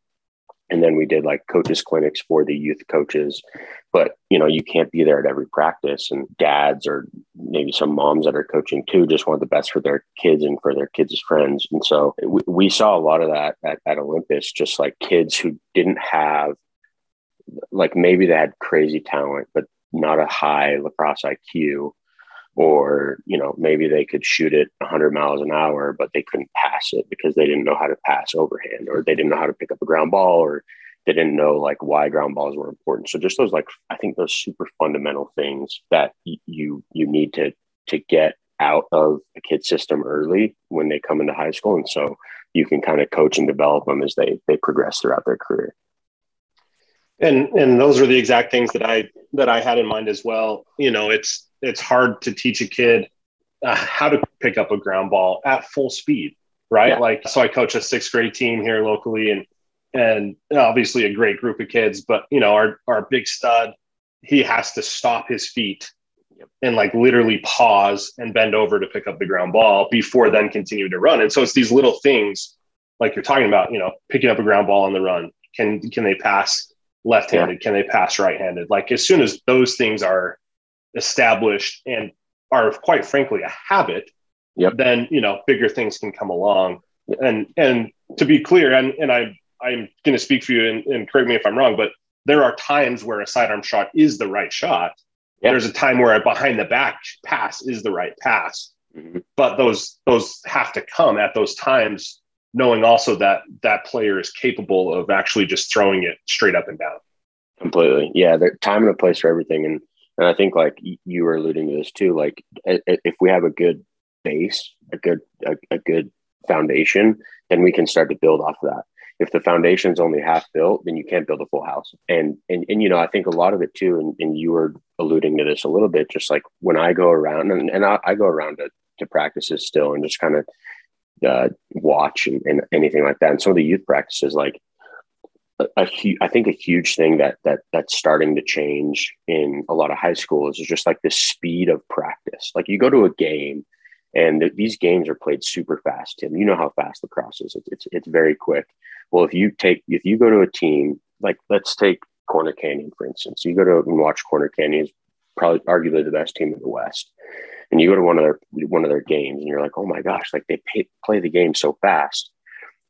And then we did like coaches clinics for the youth coaches, but you know, you can't be there at every practice and dads or maybe some moms that are coaching too, just want the best for their kids and for their kids' friends. And so we, we saw a lot of that at, at Olympus, just like kids who didn't have like maybe they had crazy talent, but not a high lacrosse IQ, or you know maybe they could shoot it 100 miles an hour, but they couldn't pass it because they didn't know how to pass overhand, or they didn't know how to pick up a ground ball, or they didn't know like why ground balls were important. So just those like I think those super fundamental things that y- you you need to to get out of a kid system early when they come into high school, and so you can kind of coach and develop them as they they progress throughout their career and and those are the exact things that i that i had in mind as well. You know it's it's hard to teach a kid uh, how to pick up a ground ball at full speed right? Yeah. like so i coach a sixth grade team here locally and and obviously a great group of kids but you know our our big stud he has to stop his feet and like literally pause and bend over to pick up the ground ball before then continue to run. And so it's these little things like you're talking about you know picking up a ground ball on the run. Can can they pass left-handed? Yeah. Can they pass right-handed? Like as soon as those things are established and are quite frankly a habit, yep. then you know bigger things can come along. And and to be clear, and and I I'm going to speak for you and, and, correct me if I'm wrong, but there are times where a sidearm shot is the right shot. Yep. There's a time where a behind the back pass is the right pass. Mm-hmm. But those those have to come at those times knowing also that that player is capable of actually just throwing it straight up and down. Completely. Yeah. There's time and a place for everything. And, and I think like you were alluding to this too, like if we have a good base, a good, a, a good foundation, then we can start to build off of that. If the foundation's only half built, then you can't build a full house. And, and, and, you know, I think a lot of it too, and, and you were alluding to this a little bit, just like when I go around and, and I, I go around to, to practices still and just kind of uh, watch and, and, anything like that. And some of the youth practices, like a, a hu- I think a huge thing that that that's starting to change in a lot of high schools is just like the speed of practice. Like you go to a game, and th- these games are played super fast. Tim, you know how fast lacrosse is. It's, it's it's very quick. Well, if you take if you go to a team like let's take Corner Canyon for instance, you go to and watch Corner Canyon is probably arguably the best team in the West. And you go to one of their one of their games and you're like oh my gosh like they pay, play the game so fast.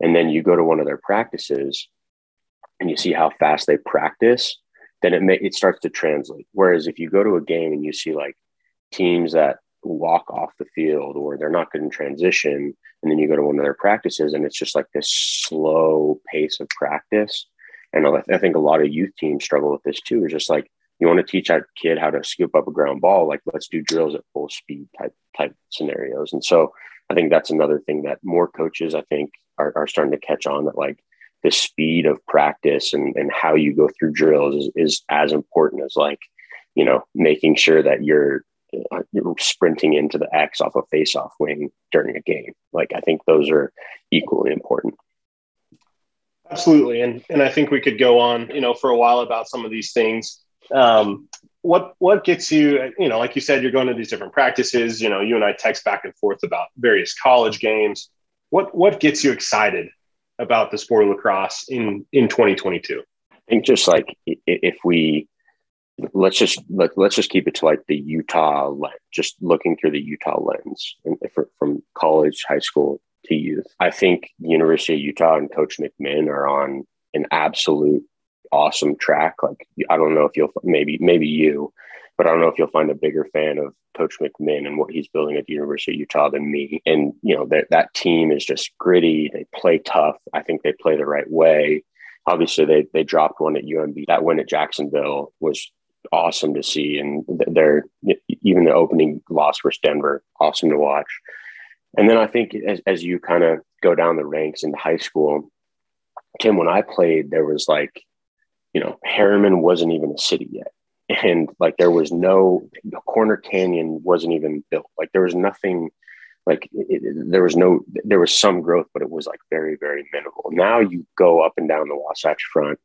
And then you go to one of their practices and you see how fast they practice then it may, it starts to translate. Whereas if you go to a game and you see like teams that walk off the field or they're not good in transition and then you go to one of their practices and it's just like this slow pace of practice. And i think a lot of youth teams struggle with this too. It's just like you want to teach that kid how to scoop up a ground ball, like let's do drills at full speed type type scenarios. And so I think that's another thing that more coaches I think are, are starting to catch on that like the speed of practice and, and how you go through drills is, is as important as like, you know, making sure that you're, uh, you're sprinting into the X off a face off wing during a game. Like I think those are equally important. Absolutely. And and I think we could go on, you know, for a while about some of these things Um, what what gets you you know like you said you're going to these different practices. You know you and i text back and forth about various college games. What what gets you excited about the sport of lacrosse in in 2022 i think just like if we let's just let, let's just keep it to like the utah lens just looking through the utah lens and from college high school to youth. I think university of utah and coach mcminn are on an absolute awesome track. Like I don't know if you'll maybe maybe you, but I don't know if you'll find a bigger fan of Coach McMinn and what he's building at the University of Utah than me. And you know that that team is just gritty. They play tough. I think they play the right way. Obviously, they they dropped one at UMB. That win at Jacksonville was awesome to see, and they're even the opening loss versus Denver, awesome to watch. And then I think as, as you kind of go down the ranks into high school, Tim, when I played, there was like you know, Herriman wasn't even a city yet. And like there was no the Corner Canyon wasn't even built. Like there was nothing like it, there was no there was some growth, but it was like very, very minimal. Now you go up and down the Wasatch front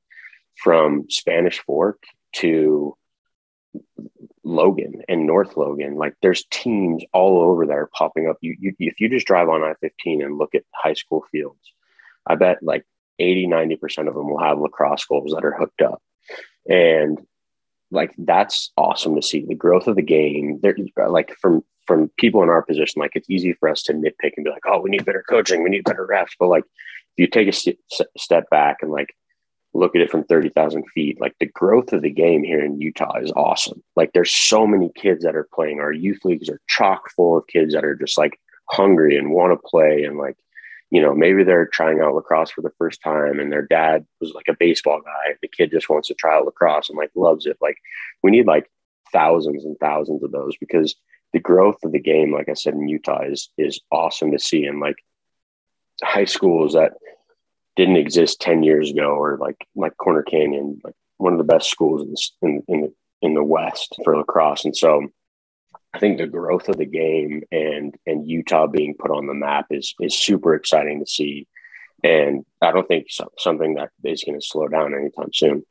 from Spanish Fork to Logan and North Logan. Like there's teams all over there popping up. You, you if you just drive on I-15 and look at high school fields, I bet like 80, 90% of them will have lacrosse goals that are hooked up. And like that's awesome to see the growth of the game. There, like from from people in our position, like it's easy for us to nitpick and be like, "Oh, we need better coaching, we need better refs." But like, if you take a st- step back and like look at it from thirty thousand feet, like the growth of the game here in Utah is awesome. Like, there's so many kids that are playing. Our youth leagues are chock full of kids that are just like hungry and want to play, and like you know, maybe they're trying out lacrosse for the first time and their dad was like a baseball guy. The kid just wants to try out lacrosse and like loves it. Like we need like thousands and thousands of those because the growth of the game, like I said, in Utah is is awesome to see. And like high schools that didn't exist 10 years ago or like like Corner Canyon, like one of the best schools in in, in the in the West for lacrosse. And so I think the growth of the game and and Utah being put on the map is is super exciting to see, and I don't think so, something that is going to slow down anytime soon.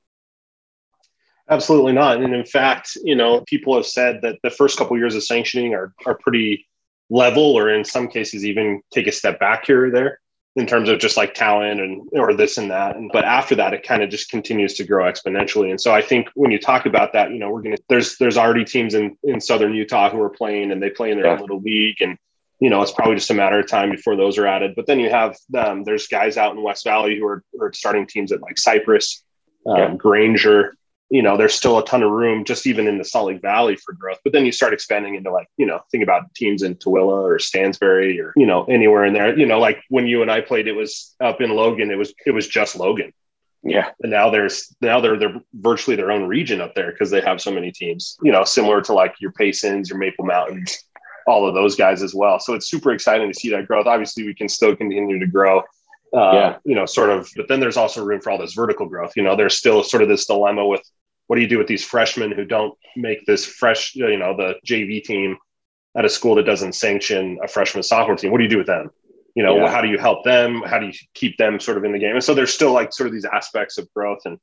Absolutely not. And in fact, you know, people have said that the first couple of years of sanctioning are are pretty level, or in some cases even take a step back here or there in terms of just like talent and or this and that. And, but after that, it kind of just continues to grow exponentially. And so I think when you talk about that, you know, we're gonna there's there's already teams in in southern Utah who are playing and they play in their yeah. own little league and you know, it's probably just a matter of time before those are added. But then you have um, there's guys out in West Valley who are, are starting teams at like Cyprus, um, yeah. Granger, you know, there's still a ton of room just even in the Salt Lake Valley for growth. But then you start expanding into like, you know, think about teams in Tooele or Stansbury or, you know, anywhere in there. You know, like when you and I played, it was up in Logan, it was it was just Logan. Yeah. And now there's now they're they're virtually their own region up there because they have so many teams, you know, similar to like your Paysons, your Maple Mountains, all of those guys as well. So it's super exciting to see that growth. Obviously, we can still continue to grow uh, yeah. you know, sort of, but then there's also room for all this vertical growth. You know, there's still sort of this dilemma with what do you do with these freshmen who don't make this fresh, you know, the JV team at a school that doesn't sanction a freshman sophomore team? What do you do with them? You know, yeah. how do you help them? How do you keep them sort of in the game? And so there's still like sort of these aspects of growth and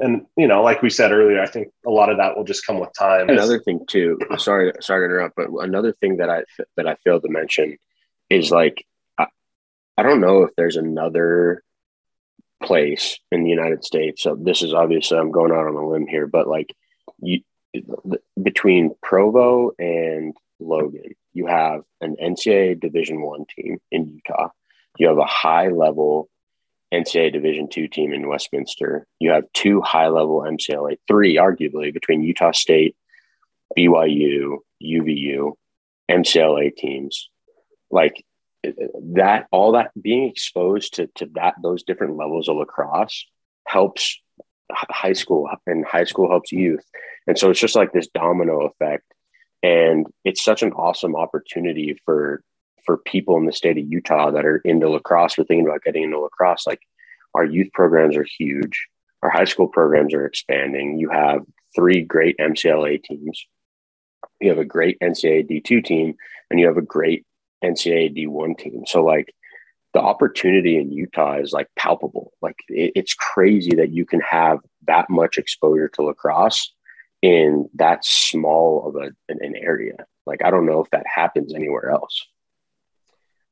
and you know, like we said earlier, I think a lot of that will just come with time. Another thing too, sorry, sorry to interrupt, but another thing that I that I failed to mention is like I, don't know if there's another place in the United States. So this is obviously I'm going out on a limb here, but like you between Provo and Logan, you have an NCAA Division One team in Utah. You have a high level NCAA Division two team in Westminster. You have two high level MCLA, three arguably between Utah State, BYU, UVU, MCLA teams. Like that all that being exposed to to that those different levels of lacrosse helps high school and high school helps youth. And so it's just like this domino effect. And it's such an awesome opportunity for for people in the state of utah that are into lacrosse or thinking about getting into lacrosse like our youth programs are huge. Our high school programs are expanding. You have three great mcla teams. You have a great ncaa d2 team and you have a great NCAA D1 team. So like the opportunity in Utah is like palpable. Like it, it's crazy that you can have that much exposure to lacrosse in that small of a, an, an area. Like, I don't know if that happens anywhere else.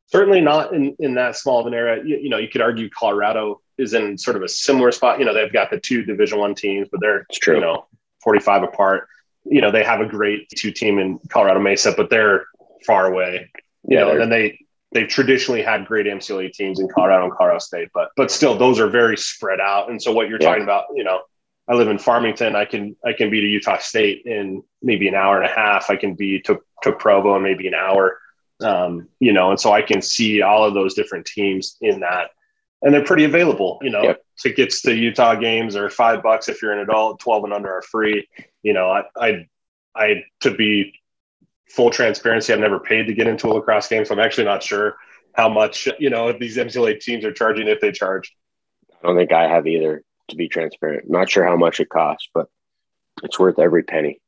Certainly not in, in that small of an area. You, you know, you could argue Colorado is in sort of a similar spot. You know, they've got the two Division One teams, but they're you know 45 apart. You know, they have a great two team in Colorado Mesa, but they're far away. You yeah, know, and then they they've traditionally had great MCLA teams in Colorado and Colorado State, but but still those are very spread out. And so what you're yeah. talking about, you know, I live in Farmington. I can I can be to Utah State in maybe an hour and a half. I can be to to Provo in maybe an hour. Um, you know, and so I can see all of those different teams in that, and they're pretty available. You know, yep. tickets to Utah games are five bucks if you're an adult. Twelve and under are free. You know, I I, I to be full transparency, I've never paid to get into a lacrosse game, so I'm actually not sure how much you know these MCLA teams are charging if they charge. I don't think I have either to be transparent. Not sure how much it costs, but it's worth every penny.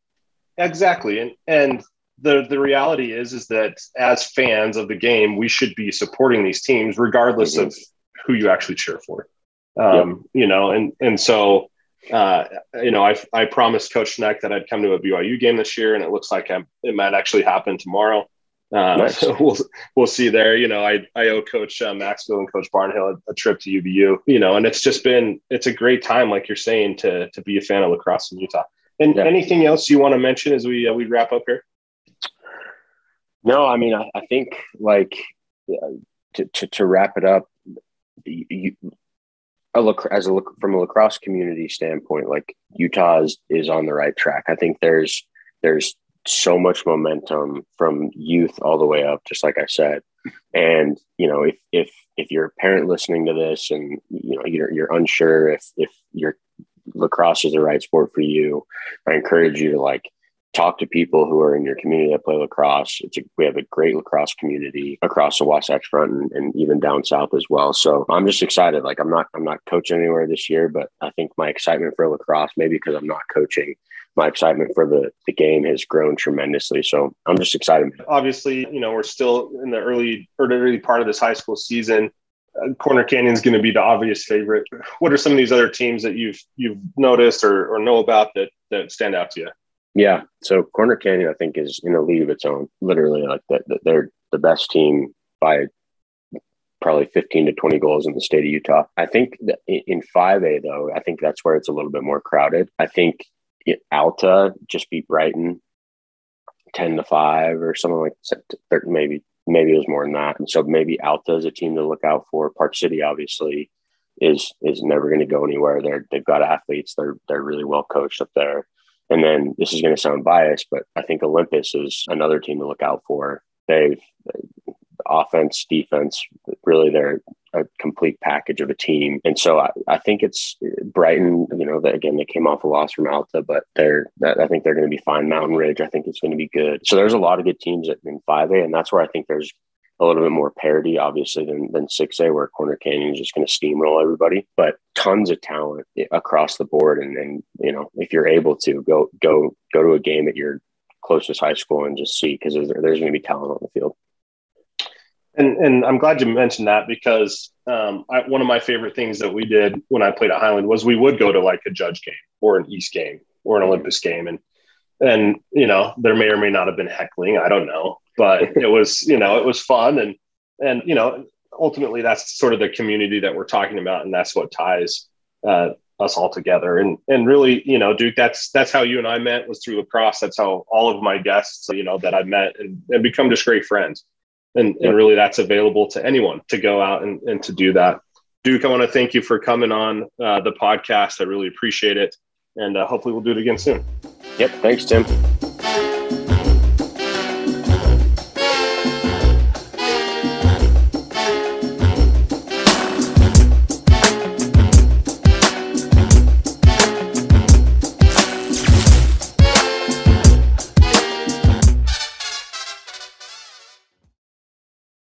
Exactly. And and the the reality is is that as fans of the game, we should be supporting these teams regardless mm-hmm. of who you actually cheer for. Um, yep. you know, and and so uh, you know, I I promised Coach Schneck that I'd come to a BYU game this year, and it looks like I'm, it might actually happen tomorrow. Uh, nice. So we'll we'll see there. You know, I I owe Coach uh, Maxfield and Coach Barnhill a, a, trip to UVU. You know, and it's just been it's a great time, like you're saying, to to be a fan of lacrosse in Utah. And yeah. anything else you want to mention as we uh, we wrap up here? No, I mean, I, I think like uh, to, to to wrap it up, you, a look as a look from a lacrosse community standpoint, like Utah is, is on the right track. I think there's there's so much momentum from youth all the way up, just like I said. And you know, if if if you're a parent listening to this and you know you're you're unsure if if your lacrosse is the right sport for you, I encourage you to like talk to people who are in your community that play lacrosse. It's a, we have a great lacrosse community across the Wasatch Front and, and, even down south as well. So I'm just excited. Like I'm not I'm not coaching anywhere this year, but I think my excitement for lacrosse, maybe because I'm not coaching, my excitement for the, the game has grown tremendously. So I'm just excited. Obviously, you know, we're still in the early early part of this high school season. Uh, Corner Canyon is going to be the obvious favorite. What are some of these other teams that you've you've noticed or, or know about that that stand out to you? Yeah, so Corner Canyon, I think, is in a league of its own. Literally, like that, they're the best team by probably 15 to 20 goals in the state of Utah. I think in 5A, though, I think that's where it's a little bit more crowded. I think Alta just beat Brighton 10 to 5 or something like that. Maybe, maybe it was more than that. And so maybe Alta is a team to look out for. Park City, obviously, is is never going to go anywhere. They're they've got athletes. They're they're really well coached up there. And then this is going to sound biased, but I think Olympus is another team to look out for. They've offense, defense, really they're a complete package of a team. And so I, I think it's Brighton, you know, that again, they came off a loss from Alta, but they're, I think they're going to be fine. Mountain Ridge, I think it's going to be good. So there's a lot of good teams in 5A, and that's where I think there's a little bit more parity, obviously, than, than 6A, where Corner Canyon is just going to steamroll everybody. But tons of talent across the board. And, and, you know, if you're able to go, go, go to a game at your closest high school and just see, because there's, there's going to be talent on the field. And, and I'm glad you mentioned that because um, I, one of my favorite things that we did when I played at Highland was we would go to like a judge game or an East game or an Olympus game. And, and, you know, there may or may not have been heckling. I don't know, but it was, you know, it was fun. And, and, you know, ultimately that's sort of the community that we're talking about. And that's what ties uh, us all together. And, and really, you know, Duke, that's, that's how you and I met was through lacrosse. That's how all of my guests, you know, that I've met and, and become just great friends and, and really that's available to anyone to go out and, and to do that duke i want to thank you for coming on uh, the podcast i really appreciate it and uh, hopefully we'll do it again soon yep thanks tim